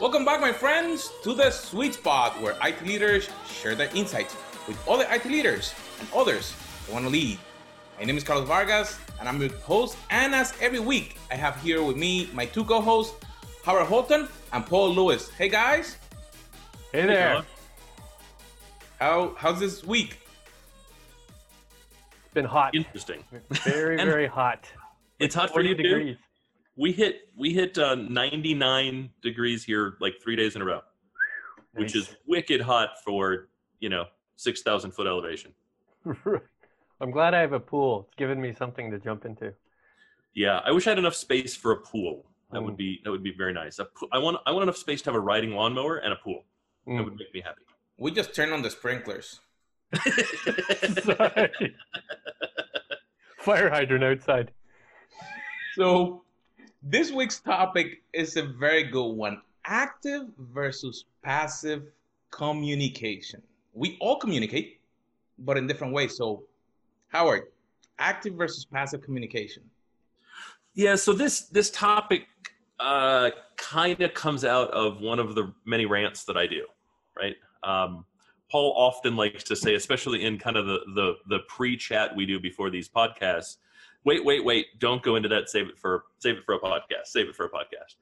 Welcome back, my friends, to the Suite Spot where IT leaders share their insights with other IT leaders and others who want to lead. My name is Carlos Vargas, and I'm your host. And as every week, I have here with me my two co-hosts, Howard Holton and Paul Lewis. Hey guys. Hey there. How how's this week? It's been hot. Interesting. Very very hot. It's hot for 40 you too. Degrees. We hit we hit uh, 99 degrees here like three days in a row, which Nice. is wicked hot for you know 6,000 foot elevation. I'm glad I have a pool. It's given me something to jump into. Yeah, I wish I had enough space for a pool. That would Mm. be that would be very nice. A po- I want I want enough space to have a riding lawnmower and a pool. That Mm. would make me happy. We just turn on the sprinklers. Fire hydrant outside. So, this week's topic is a very good one active versus passive communication. We all communicate, but in different ways. So, Howard, active versus passive communication. Yeah, so this this topic uh, kind of comes out of one of the many rants that I do, right? Um, Paul often likes to say, especially in kind of the the, the pre-chat we do before these podcasts, wait, wait, wait, don't go into that. Save it for save it for a podcast. Save it for a podcast.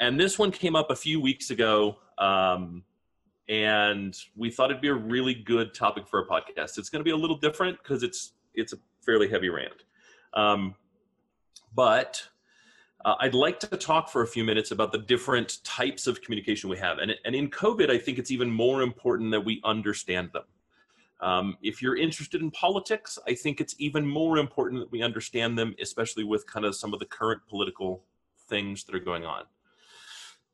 And this one came up a few weeks ago, um, and we thought it'd be a really good topic for a podcast. It's going to be a little different because it's it's a fairly heavy rant. Um, but uh, I'd like to talk for a few minutes about the different types of communication we have. And, and in COVID, I think it's even more important that we understand them. Um, if you're interested in politics, I think it's even more important that we understand them, especially with kind of some of the current political things that are going on.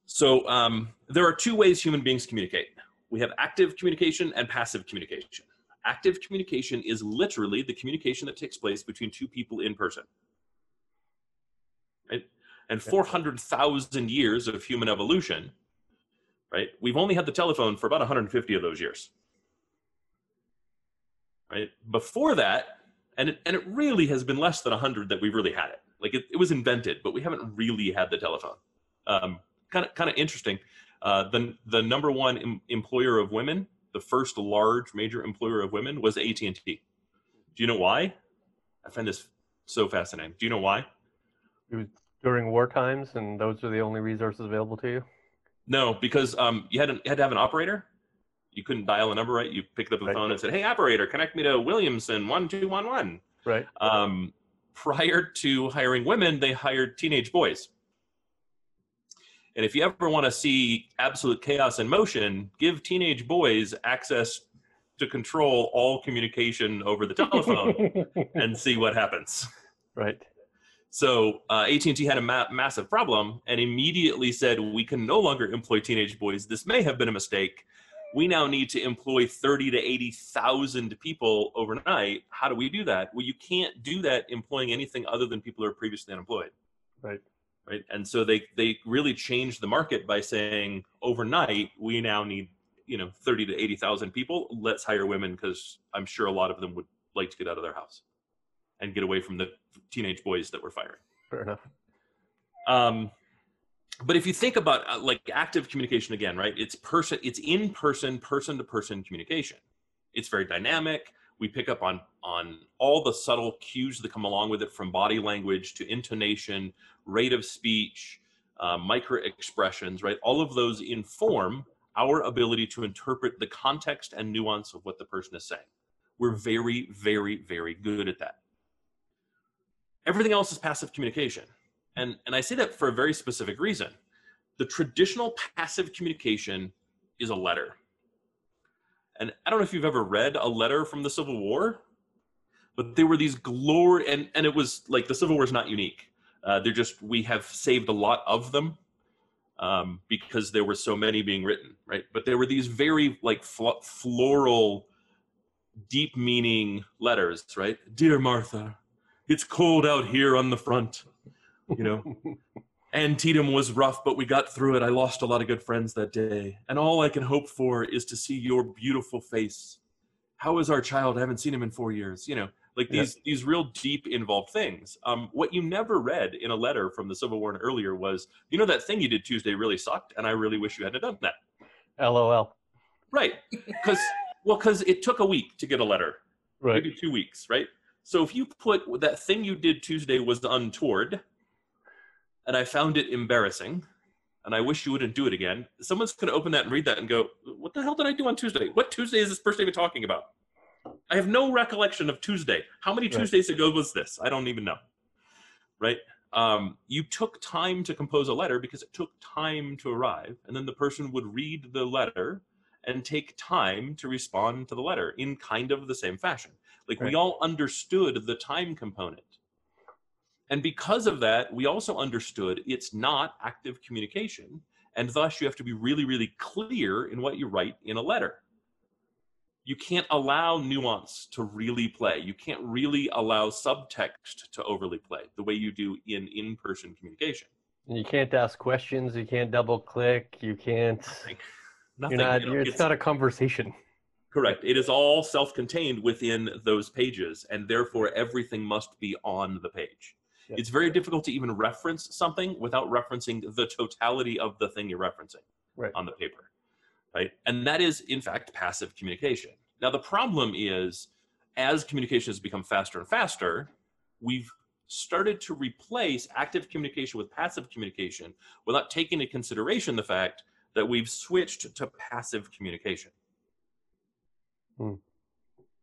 So um, there are two ways human beings communicate. We have active communication and passive communication. Active communication is literally the communication that takes place between two people in person right? And 400,000 years of human evolution, right? We've only had the telephone for about 150 of those years, right? Before that, and it, and it really has been less than 100 that we've really had it. Like it, it was invented, but we haven't really had the telephone. Um, kind of kind of interesting. Uh, the the number one em- employer of women, the first large major employer of women was AT and T. Do you know why? I find this so fascinating. Do you know why? It was during war times, and those are the only resources available to you. No, because um, you had, an, you had to have an operator. You couldn't dial a number right. You picked up the Right. phone and said, "Hey, operator, connect me to Williamson one two one one." Right. Um, prior to hiring women, they hired teenage boys. And if you ever want to see absolute chaos in motion, give teenage boys access to control all communication over the telephone and see what happens. right. So uh, AT&T had a ma- massive problem and immediately said, "We can no longer employ teenage boys. This may have been a mistake. We now need to employ thirty to eighty thousand people overnight. How do we do that? Well, you can't do that employing anything other than people who are previously unemployed, Right. right? And so they they really changed the market by saying, overnight, we now need you know thirty to eighty thousand people. Let's hire women because I'm sure a lot of them would like to get out of their house and get away from the teenage boys that we're firing." Fair enough. um, but if you think about uh, like active communication again right it's person it's in person person to person communication. It's very dynamic. We pick up on on all the subtle cues that come along with it from body language to intonation rate of speech uh, micro expressions right? All of those inform our ability to interpret the context and nuance of what the person is saying. We're very very very good at that. Everything else is passive communication and and i say that for a very specific reason. The traditional passive communication is a letter. And i don't know if you've ever read a letter from the civil war but there were these glory and and it was like the civil war is not unique. Uh, they're just we have saved a lot of them um, because there were so many being written right? But there were these very like fl- floral deep meaning letters right? Dear martha it's cold out here on the front you know Antietam was rough, but we got through it. I lost a lot of good friends that day. And all I can hope for is to see your beautiful face. How is our child? I haven't seen him in four years. You know, like Yeah. these these real deep involved things um, what you never read in a letter from the civil war and earlier was you know that thing you did tuesday really sucked and i really wish you hadn't done that LOL. right because well because it took a week to get a letter Right. maybe two weeks right so if you put that thing you did tuesday was untoward and i found it embarrassing and i wish you wouldn't do it again someone's going to open that and read that and go what the hell did i do on tuesday what tuesday is this person even talking about I have no recollection of Tuesday. How many Right. Tuesdays ago was this? I don't even know. Right? Um, you took time to compose a letter because it took time to arrive, and then the person would read the letter and take time to respond to the letter in kind of the same fashion. Like we all understood the time component. And because of that, we also understood it's not active communication, and thus you have to be really, really clear in what you write in a letter you can't allow nuance to really play. You can't really allow subtext to overly play the way you do in in-person communication. You can't ask questions. You can't double click. You can't. Nothing. You're not. you know, you're, it's, not a conversation. correct. It is all self-contained within those pages, and therefore everything must be on the page. It's very difficult to even reference something without referencing the totality of the thing you're referencing Right. on the paper. Right. And that is, in fact, passive communication. Now, the problem is as communication has become faster and faster, we've started to replace active communication with passive communication without taking into consideration the fact that we've switched to passive communication. Hmm.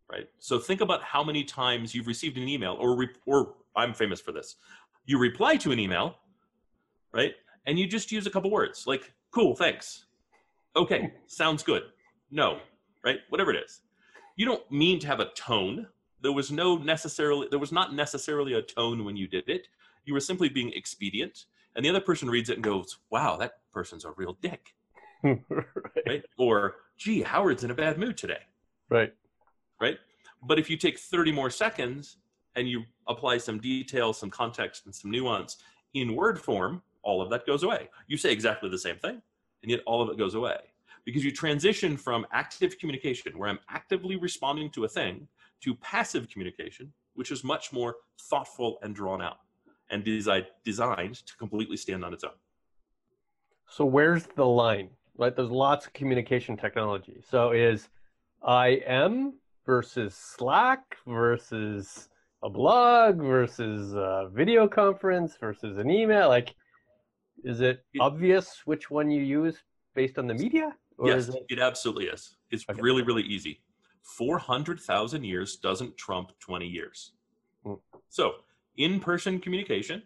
Right. So think about how many times you've received an email, or re- or I'm famous for this. You reply to an email, right, and you just use a couple words like "cool, thanks," "okay, sounds good," "no," right, whatever it is. You don't mean to have a tone. There was no necessarily there was not necessarily a tone when you did it. You were simply being expedient, and the other person reads it and goes, "Wow, that person's a real dick," right. right? Or, "Gee, Howard's in a bad mood today." Right. right? But if you take 30 more seconds and you apply some detail, some context, and some nuance in word form, all of that goes away. You say exactly the same thing, and yet all of it goes away because you transition from active communication, where I'm actively responding to a thing, to passive communication, which is much more thoughtful and drawn out and desi- designed to completely stand on its own. So where's the line? Right. There's lots of communication technology. So is IM versus Slack versus a blog versus a video conference versus an email? Like, is it obvious which one you use based on the media? Or yes, is it it absolutely is. It's Okay. really, really easy. 400,000 years doesn't trump 20 years. Hmm. So, in person communication,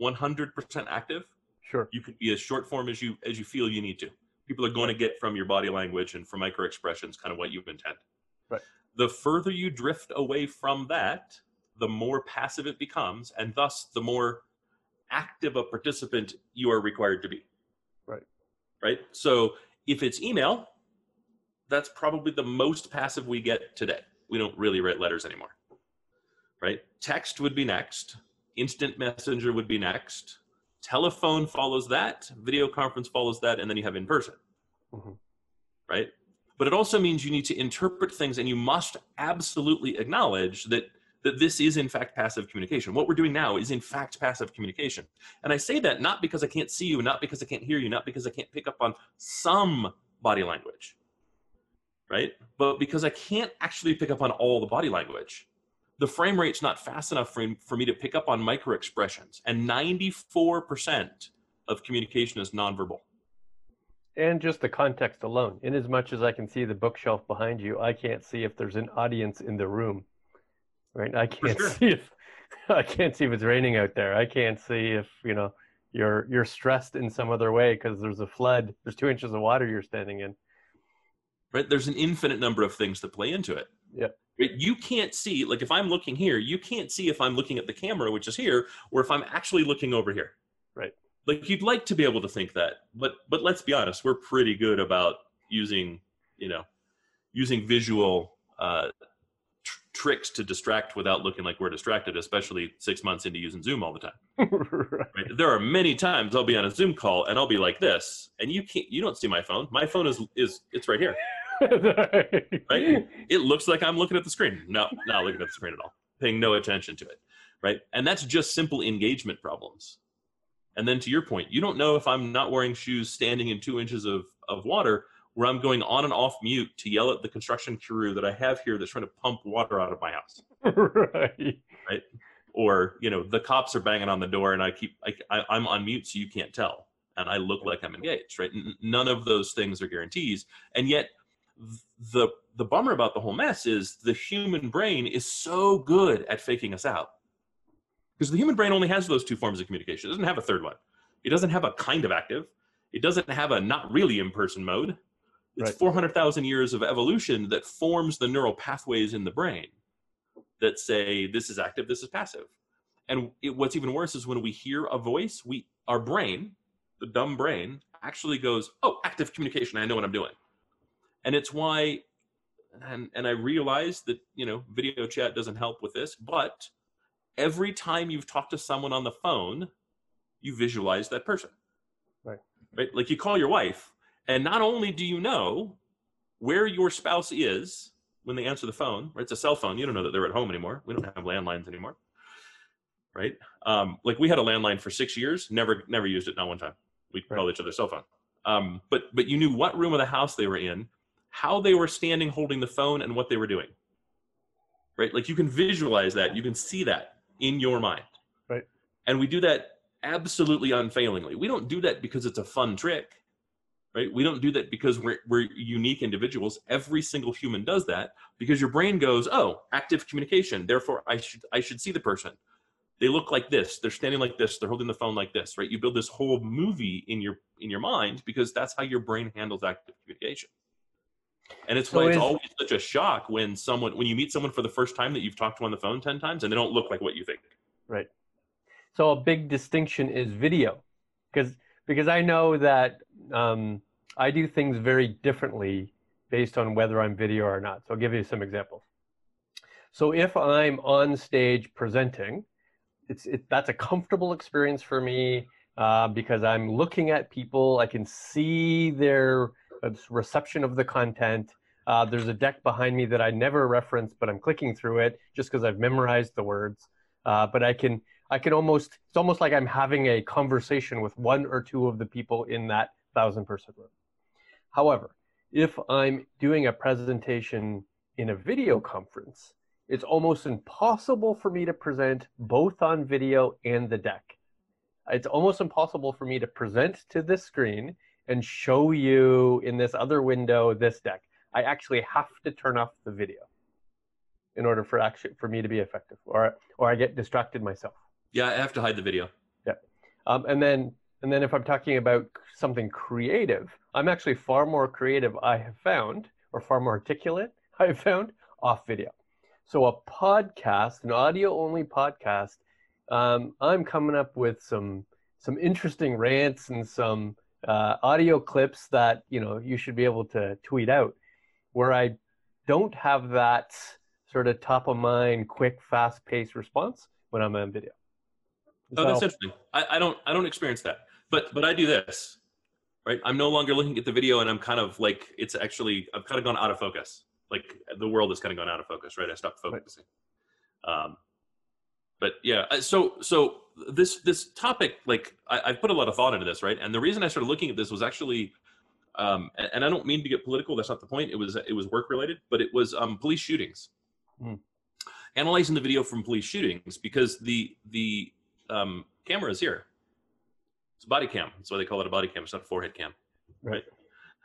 100% active, sure? you could be as short form as you as you feel you need to. People are going to get from your body language and from micro expressions kind of what you intend. Right. The further you drift away from that, the more passive it becomes, and thus the more active a participant you are required to be. Right. Right. So if it's email, that's probably the most passive we get today. We don't really write letters anymore. Right. Text would be next. Instant messenger would be next telephone follows that video conference follows that and then you have in person Mhm. right but it also means you need to interpret things and you must absolutely acknowledge that that this is in fact passive communication. What we're doing now is in fact passive communication. And i say that not because i can't see you not because i can't hear you not because i can't pick up on some body language right? But because i can't actually pick up on all the body language. The frame rate's not fast enough for, for me to pick up on micro expressions and 94% of communication is nonverbal. And just the context alone. In as much as I can see the bookshelf behind you, I can't see if there's an audience in the room. Right? I can't sure. see if I can't see if it's raining out there. I can't see if, you know, you're you're stressed in some other way because there's a flood. There's two inches of water you're standing in. right there's an infinite number of things that play into it Yeah. You can't see like if i'm looking here you can't see if i'm looking at the camera which is here or if i'm actually looking over here Right. like you'd like to be able to think that but but let's be honest we're pretty good about using you know using visual uh tricks to distract without looking like we're distracted especially six months into using zoom all the time right. right? There are many times I'll be on a Zoom call and I'll be like this, and you can't, you don't see my phone. My phone is is it's right here. Right? It looks like I'm looking at the screen. No, not looking at the screen at all. paying no attention to it, right? And that's just simple engagement problems. And then to your point, you don't know if I'm not wearing shoes standing in two inches of, of water where I'm going on and off mute to yell at the construction crew that I have here that's trying to pump water out of my house. right. Right. Or, you know, the cops are banging on the door and I keep, I, I, I'm on mute so you can't tell. And I look like I'm engaged, right? N- none of those things are guarantees. And yet, the the bummer about the whole mess is the human brain is so good at faking us out because the human brain only has those two forms of communication it doesn't have a third one it doesn't have a kind of active it doesn't have a not really in person mode it's Right. 400,000 years of evolution that forms the neural pathways in the brain that say this is active this is passive and it, what's even worse is when we hear a voice we our brain the dumb brain actually goes oh active communication i know what i'm doing and it's why and and i realize that you know video chat doesn't help with this but every time you've talked to someone on the phone you visualize that person Right. right like you call your wife and not only do you know where your spouse is when they answer the phone right? It's a cell phone. You don't know that they're at home anymore. We don't have landlines anymore right? Um, like we had a landline for six years never never used it not one time. We Right. called each other's cell phone. Um, but but you knew what room of the house they were in how they were standing holding the phone and what they were doing. Right? Like you can visualize that. You can see that in your mind. Right. and we do that absolutely unfailingly. We don't do that because it's a fun trick right? We don't do that because we're, we're unique individuals. Every single human does that because your brain goes oh active communication. Therefore i should i should see the person. They look like this. They're standing like this. They're holding the phone like this right? You build this whole movie in your in your mind because that's how your brain handles active communication. And it's So why it's is- always such a shock when someone when you meet someone for the first time that you've talked to on the phone 10 times and they don't look like what you think. Right. So a big distinction is video, because because I know that um, I do things very differently based on whether I'm video or not. So I'll give you some examples. So if I'm on stage presenting, it's it, that's a comfortable experience for me uh, because I'm looking at people. I can see their uh, reception of the content. Uh, there's a deck behind me that I never reference, but I'm clicking through it just because I've memorized the words. Uh, but I can I can almost it's almost like I'm having a conversation with one or two of the people in that thousand person room. However, if I'm doing a presentation in a video conference, it's almost impossible for me to present both on video and the deck. It's almost impossible for me to present to this screen and show you in this other window this deck. I actually have to turn off the video in order for actually for me to be effective, or or I get distracted myself. yeah i have to hide the video Yeah, Um, and then and then if I'm talking about something creative, I'm actually far more creative. I have found, or far more articulate. I have found off video. So a podcast, an audio-only podcast, um, I'm coming up with some some interesting rants and some uh, audio clips that you know you should be able to tweet out, where I don't have that sort of top of mind, quick, fast-paced response when I'm on video. Oh, that's interesting. I, I don't I don't experience that, but but I do this, right? I'm no longer looking at the video, and I'm kind of like it's actually I've kind of gone out of focus. Like the world has kind of gone out of focus, right? I stopped focusing. Um, but yeah, so so this this topic, like I, I've put a lot of thought into this, right? And the reason I started looking at this was actually, um, and, and I don't mean to get political. That's not the point. It was it was work related, but it was um, police shootings. Hmm. Analyzing the video from police shootings because the the um, camera is here. It's a body cam. That's why they call it a body cam. It's not a forehead cam, Right.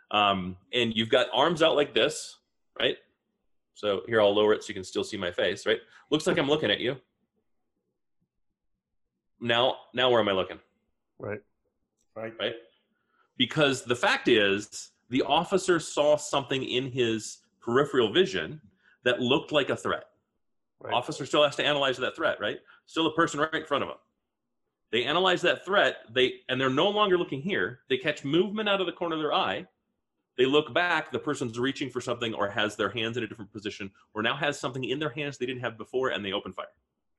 Um, and you've got arms out like this, right? So here I'll lower it so you can still see my face, right? Looks like I'm looking at you. Now, now where am I looking? Right. Right. right? Because the fact is, the officer saw something in his peripheral vision that looked like a threat. Right. Officer still has to analyze that threat, right? Still a person right in front of him. They analyze that threat, they and they're no longer looking here. They catch movement out of the corner of their eye. They look back, the person's reaching for something or has their hands in a different position or now has something in their hands they didn't have before and they open fire.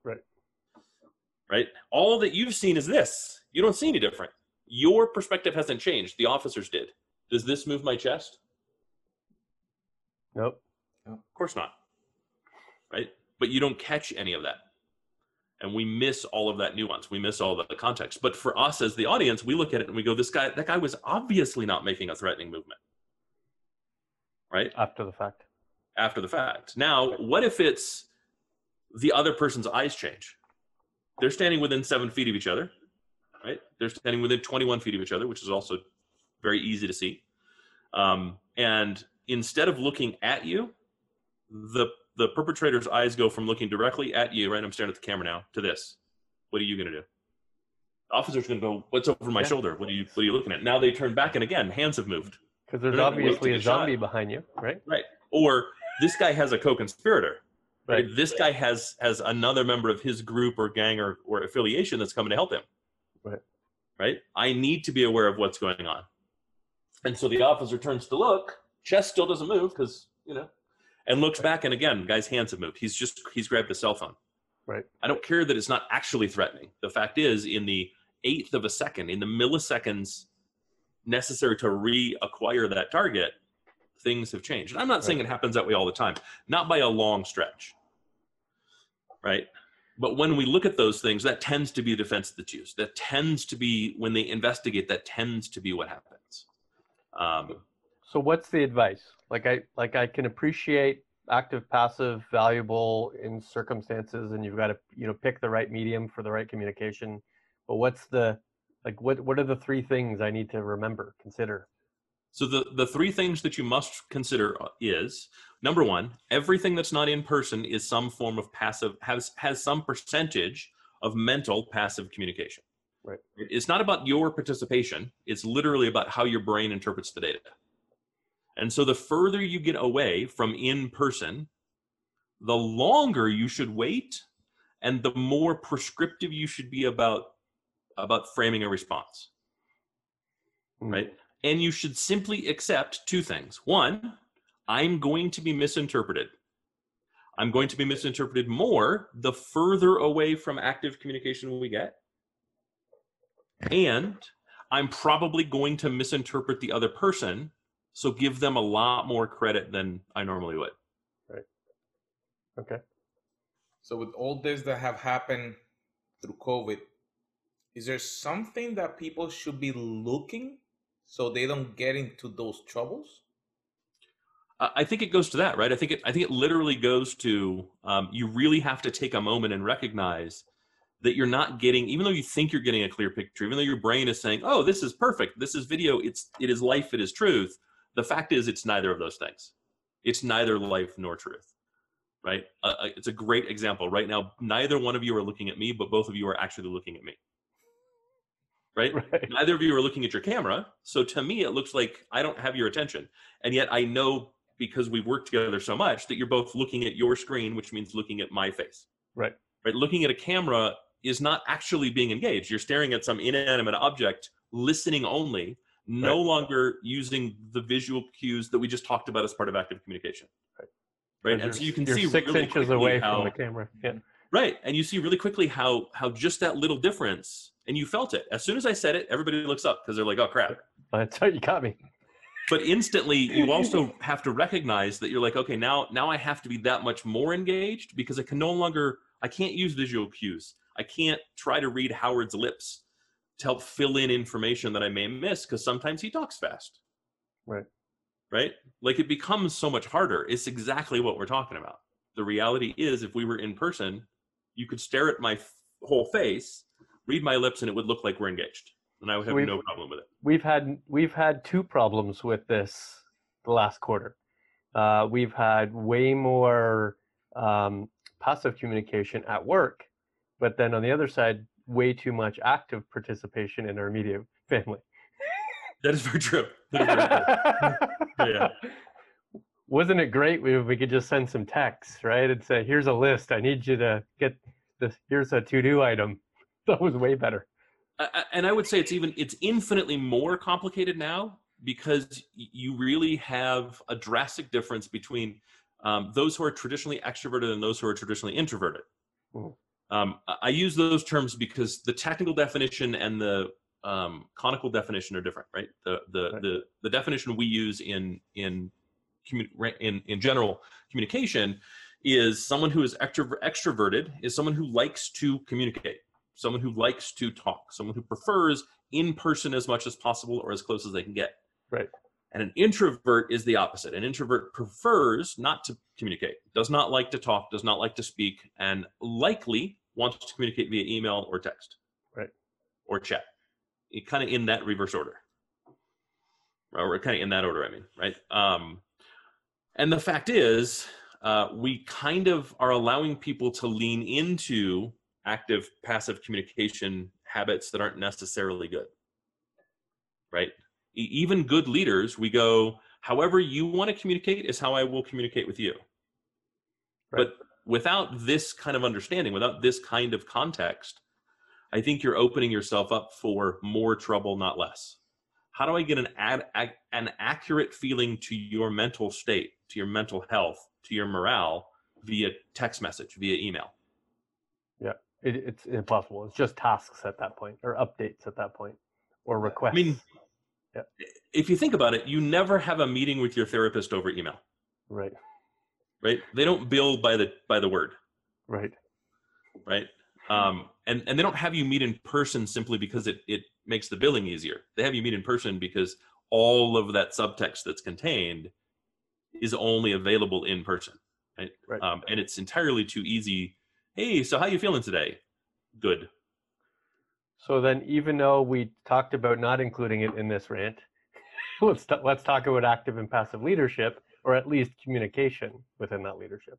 Right. Right? All that you've seen is this. You don't see any different. Your perspective hasn't changed. The officers did. Does this move my chest? Nope. Of course not. Right? but you don't catch any of that and we miss all of that nuance. We miss all the context. But for us as the audience we look at it and we go this guy that guy was obviously not making a threatening movement. Right? After the fact. after the fact. Now what if it's the other person's eyes change? They're standing within seven feet of each other right? They're standing within 21 feet of each other which is also very easy to see. Um, and instead of looking at you the the perpetrator's eyes go from looking directly at you, right? I'm staring at the camera now, to this. What are you going to do? The officer's going to go, "What's over my Yeah. shoulder? What are you What are you looking at?" Now they turn back, and again, hands have moved. Because there's They're not gonna wait to obviously a get shot. zombie behind you, right? Right. Or this guy has a co-conspirator. Right. Right. This guy has has another member of his group or gang or, or affiliation that's coming to help him. Right. Right. I need to be aware of what's going on. And so the officer turns to look. Chest still doesn't move because you know, and looks back. And again, guy's hands have moved. He's just he's grabbed a cell phone. Right. I don't care that it's not actually threatening. The fact is, in the eighth of a second, in the milliseconds necessary to reacquire that target, things have changed. And I'm not saying it happens that way all the time, not by a long stretch. Right. But when we look at those things, that tends to be the defense that's used. That tends to be when they investigate, that tends to be what happens. Um, So what's the advice? Like I like I can appreciate active passive valuable in circumstances and you've got to you know pick the right medium for the right communication. But what's the like what what are the three things I need to remember, consider? So the the three things that you must consider uh, is number one, everything that's not in person is some form of passive has has some percentage of mental passive communication. Right. It's not about your participation. It's literally about how your brain interprets the data. And so the further you get away from in person, the longer you should wait and the more prescriptive you should be about about framing a response Hmm. right? And you should simply accept two things. One, I'm going to be misinterpreted. I'm going to be misinterpreted more the further away from active communication we get. And I'm probably going to misinterpret the other person, so give them a lot more credit than I normally would. Right. Okay. So with all this that have happened through COVID, is there something that people should be looking so they don't get into those troubles? I I think it goes to that, right? I think it. I think it literally goes to um, you really have to take a moment and recognize that you're not getting, even though you think you're getting a clear picture, even though your brain is saying, "Oh, this is perfect. This is video. It's it is life. It is truth." The fact is, it's neither of those things. It's neither life nor truth, right? Uh, uh, it's a great example. Right now, neither one of you are looking at me, but both of you are actually looking at me. Right? Right. neither of you are looking at your camera so to me it looks like i don't have your attention and yet i know because we've worked together so much that you're both looking at your screen which means looking at my face Right. right looking at a camera is not actually being engaged you're staring at some inanimate object listening only no Right. longer using the visual cues that we just talked about as part of active communication Right. right and so you can see six really inches away how, from the camera. Yeah. Right. And you see really quickly how how just that little difference and you felt it. As soon as I said it, everybody looks up because they're like, oh crap. That's how you got me. But instantly you also have to recognize that you're like, okay, now now I have to be that much more engaged because I can no longer I can't use visual cues. I can't try to read Howard's lips to help fill in information that I may miss because sometimes he talks fast. Right. Right? Like it becomes so much harder. It's exactly what we're talking about. The reality is if we were in person, you could stare at my f- whole face, read my lips, and it would look like we're engaged. And I would have We've- no problem with it. We've had we've had two problems with this the last quarter. Uh, we've had way more um, passive communication at work, but then on the other side, way too much active participation in our media family. That is very true. That is very true. Yeah. Wasn't it great if we could just send some texts, right? And say, "Here's a list. I need you to get this. Here's a to-do item." That was way better. I- and I would say it's even it's infinitely more complicated now because you really have a drastic difference between um, those who are traditionally extroverted and those who are traditionally introverted. Mhm. Um, I- use those terms because the technical definition and the um, canonical definition are different, right? The the Right. the, the definition we use in in commu- in in general communication is someone who is extro- extroverted is someone who likes to communicate someone who likes to talk someone who prefers in person as much as possible or as close as they can get Right. and an introvert is the opposite an introvert prefers not to communicate does not like to talk does not like to speak and likely wants to communicate via email or text. Right. or chat. Kind of in that reverse order. Or kind of in that order i mean right? Um and the fact is uh, we kind of are allowing people to lean into active passive communication habits that aren't necessarily good. Right? E- even good leaders we go however you want to communicate is how i will communicate with you. Right. but without this kind of understanding without this kind of context i think you're opening yourself up for more trouble not less how do i get an ad, ac- an accurate feeling to your mental state to your mental health to your morale via text message via email Yeah, It, it's impossible. It's just tasks at that point, or updates at that point, or requests. i mean Yeah. if you think about it you never have a meeting with your therapist over email right, right? They don't bill by the by the word. Right, right? Um, and and they don't have you meet in person simply because it it makes the billing easier. They have you meet in person because all of that subtext that's contained is only available in person right, Right. Um, and it's entirely too easy. Hey so how you feeling today? Good. So then, even though we talked about not including it in this rant, let's t- let's talk about active and passive leadership, or at least communication within that leadership.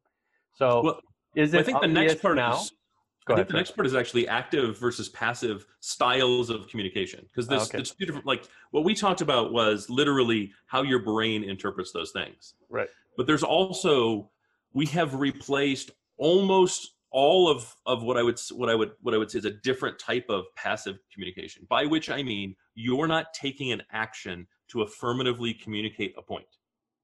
So, well is it i think the next part now? is I ahead. think the next part is actually active versus passive styles of communication because there's, Okay. there's two different like what we talked about was literally how your brain interprets those things Right. but there's also we have replaced almost all of of what i would what i would what i would say is a different type of passive communication by which i mean you're not taking an action to affirmatively communicate a point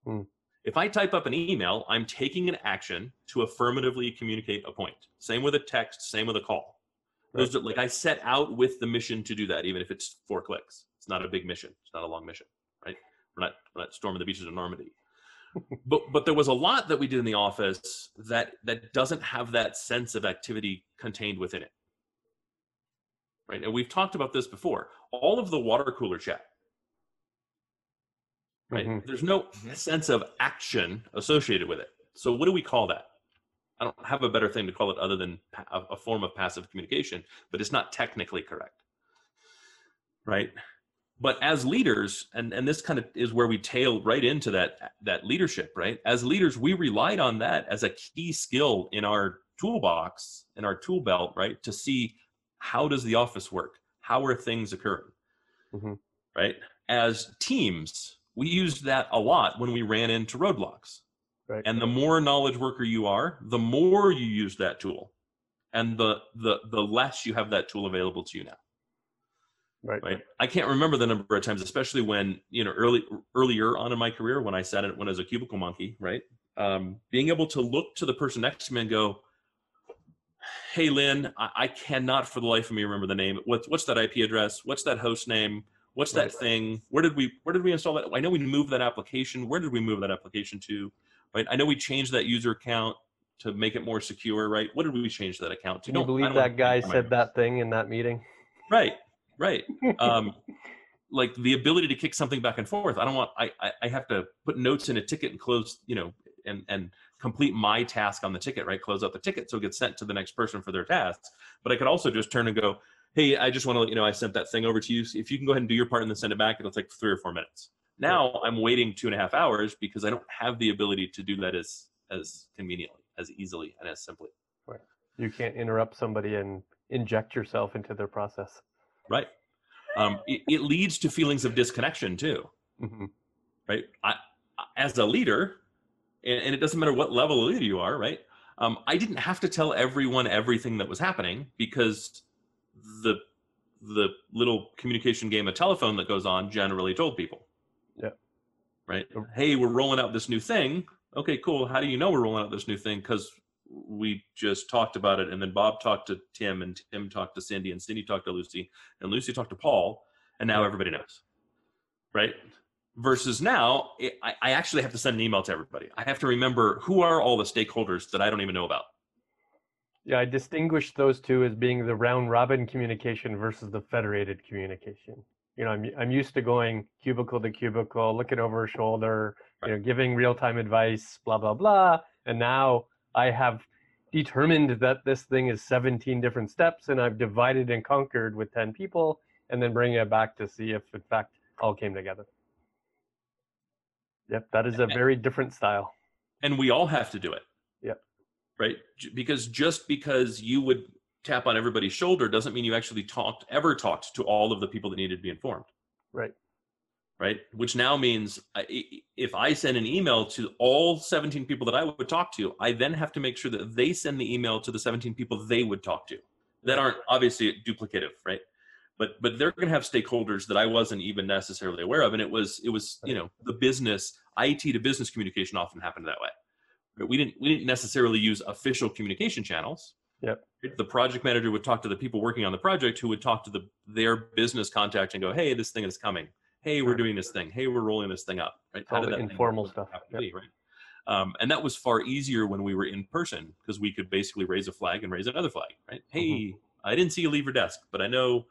Hmm. If i type up an email i'm taking an action to affirmatively communicate a point. Same with a text same with a call. Those are, like i set out with the mission to do that even if it's four clicks. It's not a big mission. It's not a long mission right? We're not we're not storming the beaches of normandy. But but there was a lot that we did in the office that that doesn't have that sense of activity contained within it. Right? And we've talked about this before. All of the water cooler chat right? Mhm. there's no Mhm. sense of action associated with it. So what do we call that? I don't have a better thing to call it other than a, a form of passive communication but it's not technically correct right? But as leaders and and this kind of is where we tail right into that that leadership right? As leaders we relied on that as a key skill in our toolbox in our tool belt right to see how does the office work? How are things occurring? Mhm. right? As teams we used that a lot when we ran into roadblocks. Right. and the more knowledge worker you are the more you use that tool. And the the the less you have that tool available to you now. Right, right? I can't remember the number of times especially when you know early earlier on in my career when i sat in when i was a cubicle monkey right? Um, being able to look to the person next to me and go hey lynn I, I cannot for the life of me remember the name. What's what's that ip address? What's that host name what's that thing where did we where did we install that i know we moved that application where did we move that application to right i know we changed that user account to make it more secure right what did we change that account to Can you believe that guy said that thing in that meeting? Right, right. Um, like the ability to kick something back and forth. I don't want. I, I I have to put notes in a ticket and close. You know, and and complete my task on the ticket. Right, close out the ticket so it gets sent to the next person for their tasks. But I could also just turn and go, Hey, I just want to let you know I sent that thing over to you. If you can go ahead and do your part and then send it back, it'll take three or four minutes. Now I'm waiting two and a half hours because I don't have the ability to do that as as conveniently, as easily, and as simply. Right. You can't interrupt somebody and inject yourself into their process. Right. Um, it, it leads to feelings of disconnection too. Mhm. right? I, as a leader, and, and it doesn't matter what level of leader you are, right? Um, I didn't have to tell everyone everything that was happening because the the little communication game of telephone that goes on generally told people. Yeah. Right. Hey, we're rolling out this new thing. Okay, cool. How do you know we're rolling out this new thing? Because we just talked about it, and then Bob talked to Tim, and Tim talked to Cindy, and Cindy talked to Lucy, and Lucy talked to Paul, and now Yeah. everybody knows. Right versus now I, I actually have to send an email to everybody i have to remember who are all the stakeholders that i don't even know about Yeah, I distinguish those two as being the round robin communication versus the federated communication. You know, I'm I'm used to going cubicle to cubicle, looking over a shoulder, you know, giving real time advice, blah blah blah. And now I have determined that this thing is 17 different steps, and I've divided and conquered with 10 people, and then bringing it back to see if in fact all came together. Yep, that is a very different style. and we all have to do it. Right? Because just because you would tap on everybody's shoulder doesn't mean you actually talked ever talked to all of the people that needed to be informed. Right. right? Which now means I- if i send an email to all 17 people that i would talk to i then have to make sure that they send the email to the 17 people they would talk to. That aren't obviously duplicative right? But but they're going to have stakeholders that i wasn't even necessarily aware of and it was it was you know the business it to business communication often happened that way? We didn't we didn't necessarily use official communication channels. Yep. the project manager would talk to the people working on the project who would talk to the their business contact and go hey this thing is coming. Hey we're doing this thing. Hey we're rolling this thing up. Right? All the that informal stuff. Yep. be, right? Um, and that was far easier when we were in person because we could basically raise a flag and raise another flag right? Hey Mm-hmm. i didn't see you leave your desk but i know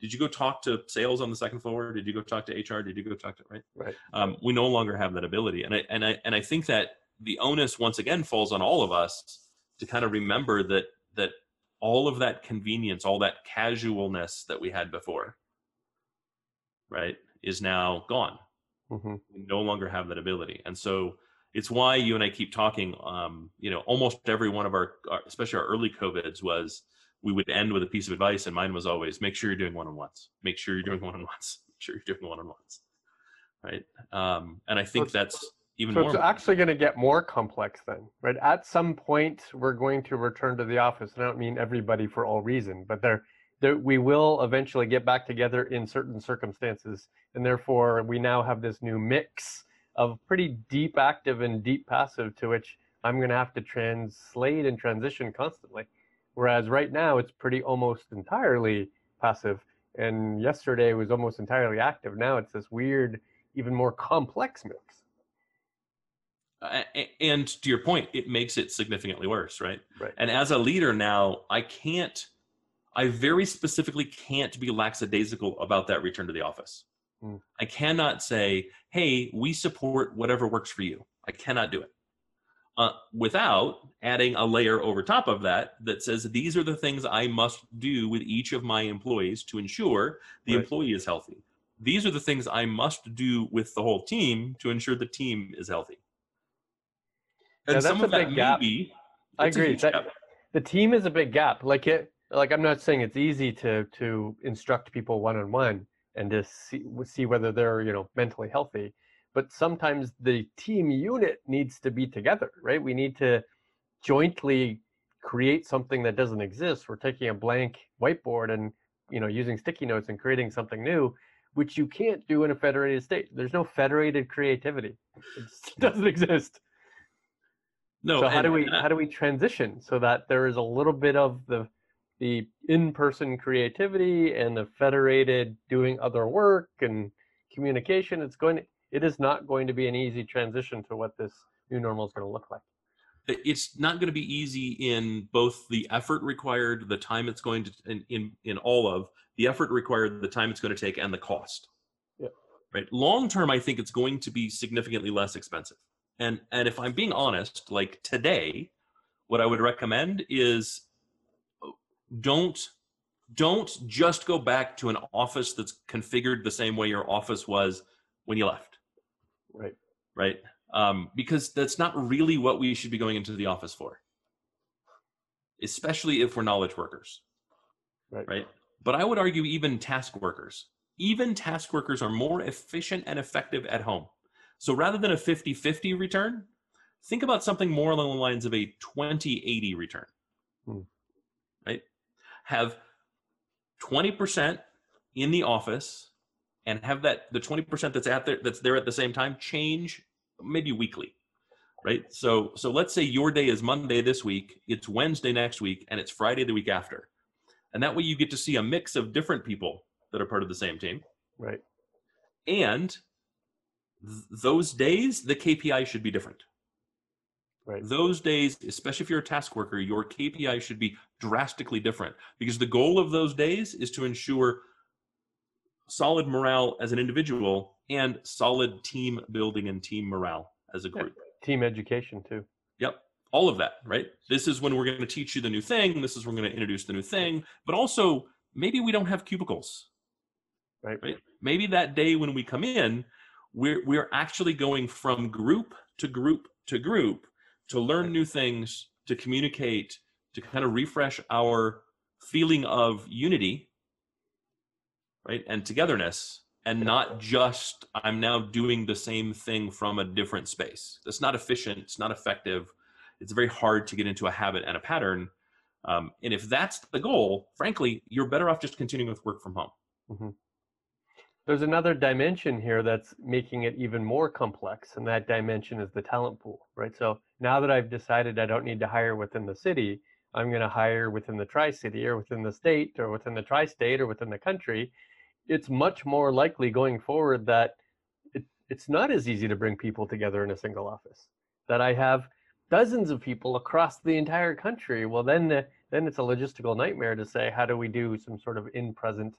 did you go talk to sales on the second floor? Did you go talk to hr did you go talk to right? Right. um, we no longer have that ability. And I, and I and i think that the onus once again falls on all of us to kind of remember that that all of that convenience all that casualness that we had before right is now gone. Hmm we no longer have that ability. And so it's why you and i keep talking um, you know almost every one of our our- especially our early covids was we would end with a piece of advice and mine was always make sure you're doing one-on-ones. Make sure you're doing one-on-ones. Make sure you're doing one-on-ones. Right? Um, and i think that's even So more it's actually going to get more complex then, right? At some point, we're going to return to the office. And I don't mean everybody for all reason, but there, there, we will eventually get back together in certain circumstances, and therefore we now have this new mix of pretty deep active and deep passive to which I'm going to have to translate and transition constantly. Whereas right now it's pretty almost entirely passive, and yesterday was almost entirely active. Now it's this weird, even more complex mix. And to your point it makes it significantly worse right Right. and as a leader now i can't i very specifically can't be lackadaisical about that return to the office Hmm. i cannot say hey we support whatever works for you i cannot do it uh, without adding a layer over top of that that says these are the things i must do with each of my employees to ensure the Right. employee is healthy these are the things i must do with the whole team to ensure the team is healthy and Yeah, some that's of a that big gap. maybe I agree. That- gap. the team is a big gap. Like it, like I'm not saying it's easy to to instruct people one on one and to see see whether they're you know mentally healthy, but sometimes the team unit needs to be together, right? We need to jointly create something that doesn't exist. We're taking a blank whiteboard and you know using sticky notes and creating something new, which you can't do in a federated state. There's no federated creativity. It just doesn't exist no so how do we and how do we transition so that there is a little bit of the the in-person creativity and the federated doing other work and communication? It's going to, it is not going to be an easy transition to what this new normal is going to look like. It's not going to be easy in both the effort required the time it's going to in in, in all of the effort required the time it's going to take and the cost. Yeah. right? Long term i think it's going to be significantly less expensive and and if i'm being honest like today what i would recommend is uh, don't don't just go back to an office that's configured the same way your office was when you left right right? Um, because that's not really what we should be going into the office for, especially if we're knowledge workers, right right? But I would argue even task workers, even task workers are more efficient and effective at home. So rather than a 50 50 return, think about something more along the lines of a 20 80 return, Hmm. right? Have 20% in the office and have that the 20% that's at there that's there at the same time change maybe weekly. Right? So so let's say your day is monday this week it's wednesday next week and it's friday the week after. And that way you get to see a mix of different people that are part of the same team. Right. And th- those days the KPI should be different. Right. Those days, especially if you're a task worker, your KPI should be drastically different because the goal of those days is to ensure solid morale as an individual and solid team building and team morale as a Yeah. group. Team education too. Yep. All of that, right? This is when we're going to teach you the new thing. This is when we're going to introduce the new thing. But also, maybe we don't have cubicles. Right. Right. Maybe that day when we come in, we're we're actually going from group to group to group to learn new things, to communicate, to kind of refresh our feeling of unity, right, and togetherness, and not just I'm now doing the same thing from a different space. That's not efficient. It's not effective. It's very hard to get into a habit and a pattern. Um, and if that's the goal, frankly, you're better off just continuing with work from home. There's another dimension here that's making it even more complex, and that dimension is the talent pool, right? So now that I've decided I don't need to hire within the city, I'm going to hire within the Tri City or within the state or within the Tri State or within the country. It's much more likely going forward that it, it's not as easy to bring people together in a single office. That I have dozens of people across the entire country. Well, then, then it's a logistical nightmare to say, how do we do some sort of in present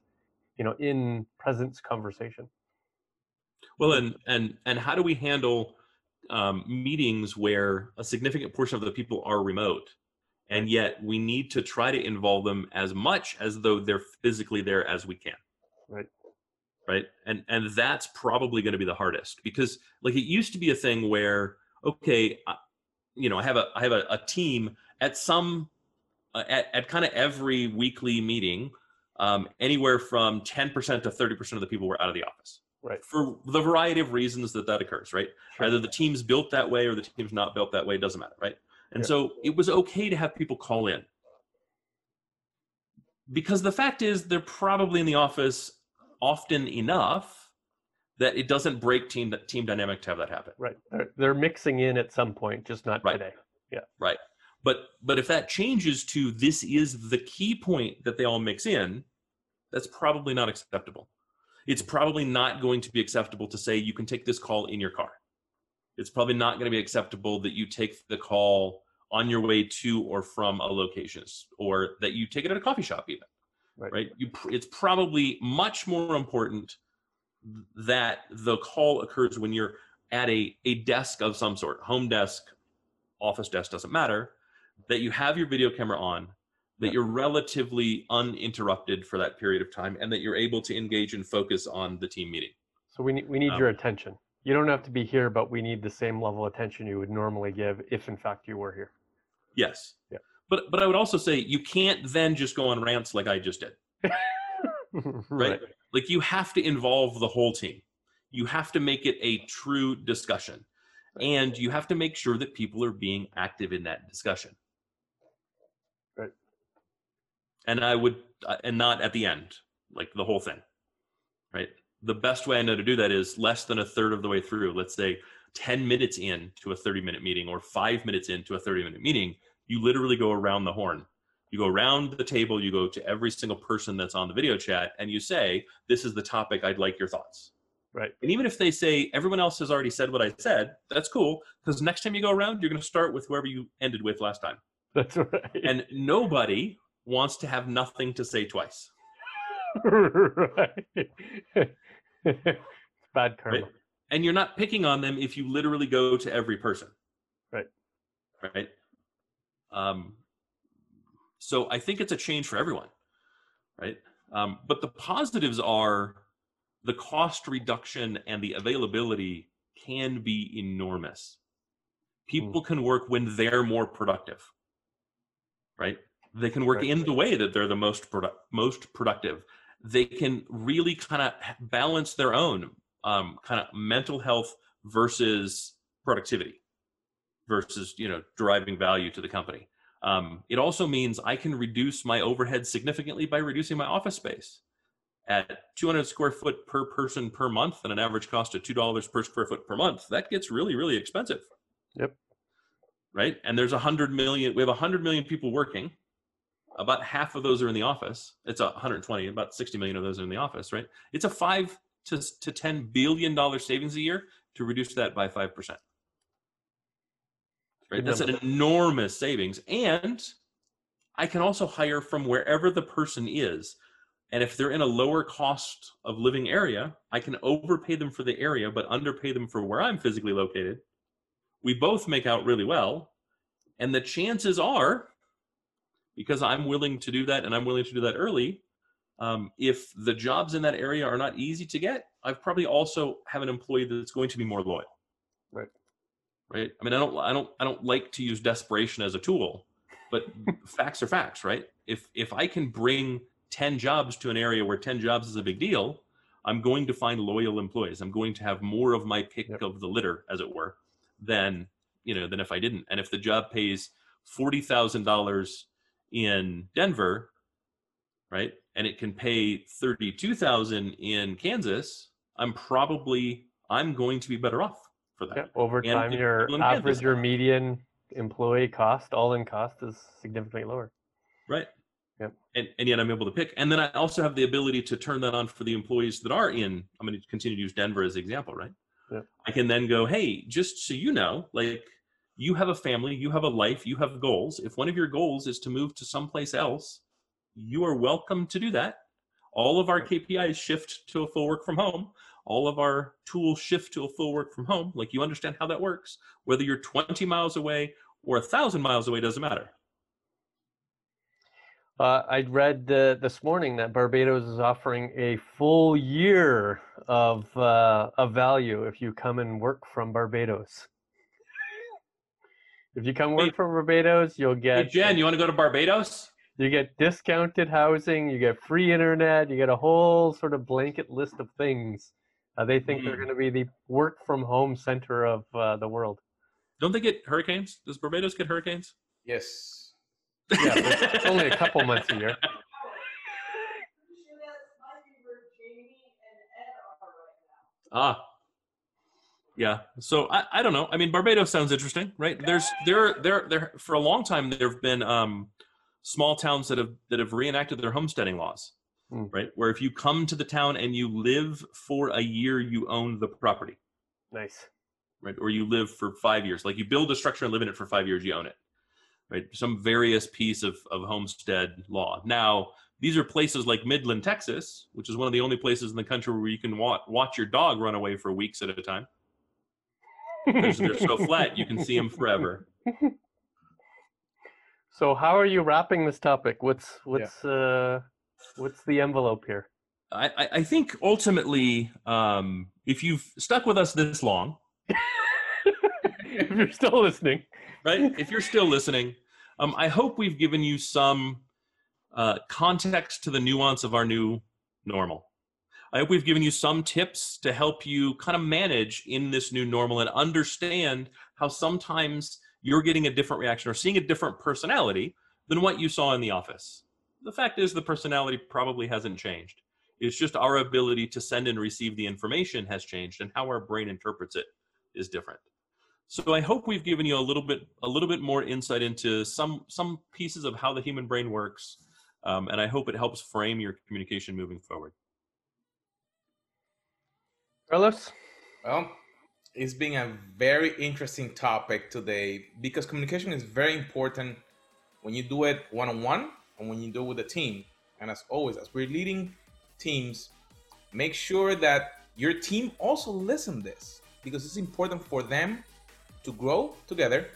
you know in presence conversation Well, and and and how do we handle um, meetings where a significant portion of the people are remote, and yet we need to try to involve them as much as though they're physically there as we can. Right. Right. And and that's probably going to be the hardest because like it used to be a thing where okay, I- you know, I have a I have a, a team at some uh, at at kind of every weekly meeting. Um, anywhere from 10% to 30% of the people were out of the office right for the variety of reasons that that occurs, right? Either the team's built that way or the team's not built that way, it doesn't matter, right? And Yeah. so it was okay to have people call in. Because the fact is, they're probably in the office often enough that it doesn't break team team dynamic to have that happen. right they're, they're mixing in at some point just not Right. today Yeah. Right. But but if that changes to this is the key point that they all mix in, that's probably not acceptable. It's probably not going to be acceptable to say you can take this call in your car. It's probably not going to be acceptable that you take the call on your way to or from a location or that you take it at a coffee shop even. Right. Right? You it's probably much more important that the call occurs when you're at a, a desk of some sort, home desk, office desk doesn't matter that you have your video camera on that you're relatively uninterrupted for that period of time and that you're able to engage and focus on the team meeting. So we need we need Um, your attention. You don't have to be here but we need the same level of attention you would normally give if in fact you were here. Yes. Yeah. but but i would also say you can't then just go on rants like i just did. Right? Like you have to involve the whole team. You have to make it a true discussion. And you have to make sure that people are being active in that discussion Right. And i would uh, and not at the end like the whole thing right? The best way i know to do that is less than a third of the way through let's say 10 minutes in to a 30 minute meeting or 5 minutes into a 30 minute meeting you literally go around the horn. You go around the table you go to every single person that's on the video chat and you say this is the topic i'd like your thoughts. Right. And even if they say everyone else has already said what I said, that's cool because next time you go around, you're going to start with whoever you ended with last time. that's right. And nobody wants to have nothing to say twice. right bad karma Right. And you're not picking on them if you literally go to every person. Right. Right. Um, so I think it's a change for everyone. Right. Um, but the positives are the cost reduction and the availability can be enormous. People can work when they're more productive. Right. They can work Right. in the way that they're the most produ- most productive. They can really kind of balance their own um, kind of mental health versus productivity versus you know driving value to the company. Um, it also means I can reduce my overhead significantly by reducing my office space. At 200 square foot per person per month and an average cost of $2 per square foot per month, that gets really, really expensive. Yep. Right? And there's 100 million, we have 100 million people working. About half of those are in the office. It's a 120, about 60 million of those are in the office, right? It's a five to, to 10 billion dollar savings a year to reduce that by 5%. Right? That's an enormous savings. And I can also hire from wherever the person is. And if they're in a lower cost of living area, I can overpay them for the area, but underpay them for where I'm physically located. We both make out really well. And the chances are, because I'm willing to do that and I'm willing to do that early, um, if the jobs in that area are not easy to get, I probably also have an employee that's going to be more loyal. Right. Right. I mean, I don't, I don't, I don't like to use desperation as a tool, but facts are facts, right? If if I can bring ten jobs to an area where ten jobs is a big deal, I'm going to find loyal employees. I'm going to have more of my pick Yep. of the litter, as it were, than you know than if I didn't. And if the job pays forty thousand dollars in Denver, right, and it can pay thirty-two thousand in Kansas, I'm probably I'm going to be better off for that. Yeah, over And time, your average or median employee cost, all in cost, is significantly lower. Right. Yep. And, and yet I'm able to pick. And then I also have the ability to turn that on for the employees that are in, I'm going to continue to use Denver as an example, right? Yep. I can then go, hey, just so you know, like you have a family, you have a life, you have goals. If one of your goals is to move to someplace else, you are welcome to do that. All of our KPIs shift to a full work from home. All of our tools shift to a full work from home. Like you understand how that works. Whether you're 20 miles away or a thousand miles away doesn't matter. Uh, I read uh, this morning that Barbados is offering a full year of uh, of value if you come and work from Barbados. If you come work Hey- from Barbados, you'll Hey, get Jen, you want to go to Barbados? you get discounted housing, you get free internet, you get a whole sort of blanket list of things. Uh, they think they're Mm. going to be the work from home center of uh, the world. Don't they get hurricanes? Does Barbados get hurricanes? Yes. Yeah, it's only a couple months a year. Ah. Yeah. So I, I don't know. I mean, Barbados sounds interesting, right? There's there there there for a long time there have been um, small towns that have that have reenacted their homesteading laws, Hmm. right? Where if you come to the town and you live for a year, you own the property, Nice. right? Or you live for five years. Like you build a structure and live in it for five years, you own it, right? Some various piece of of homestead law. Now these are places like Midland, Texas, which is one of the only places in the country where you can wa- watch your dog run away for weeks at a time because they're so flat you can see them forever. So how are you wrapping this topic? What's what's uh what's the envelope here? I, I- I think ultimately, um, if you've stuck with us this long, if you're still listening. right? If you're still listening, um, I hope we've given you some uh, context to the nuance of our new normal. I hope we've given you some tips to help you kind of manage in this new normal and understand how sometimes you're getting a different reaction or seeing a different personality than what you saw in the office. The fact is, the personality probably hasn't changed. It's just our ability to send and receive the information has changed, and how our brain interprets it is different. So I hope we've given you a little bit a little bit more insight into some some pieces of how the human brain works, um, and I hope it helps frame your communication moving forward. Carlos? Well, it's been a very interesting topic today because communication is very important when you do it one on one and when you do it with a team. And as always, as we're leading teams, make sure that your team also listen this because it's important for them to grow together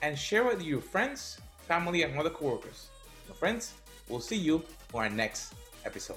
and share with your friends, family, and other coworkers. So friends, we'll see you on our next episode.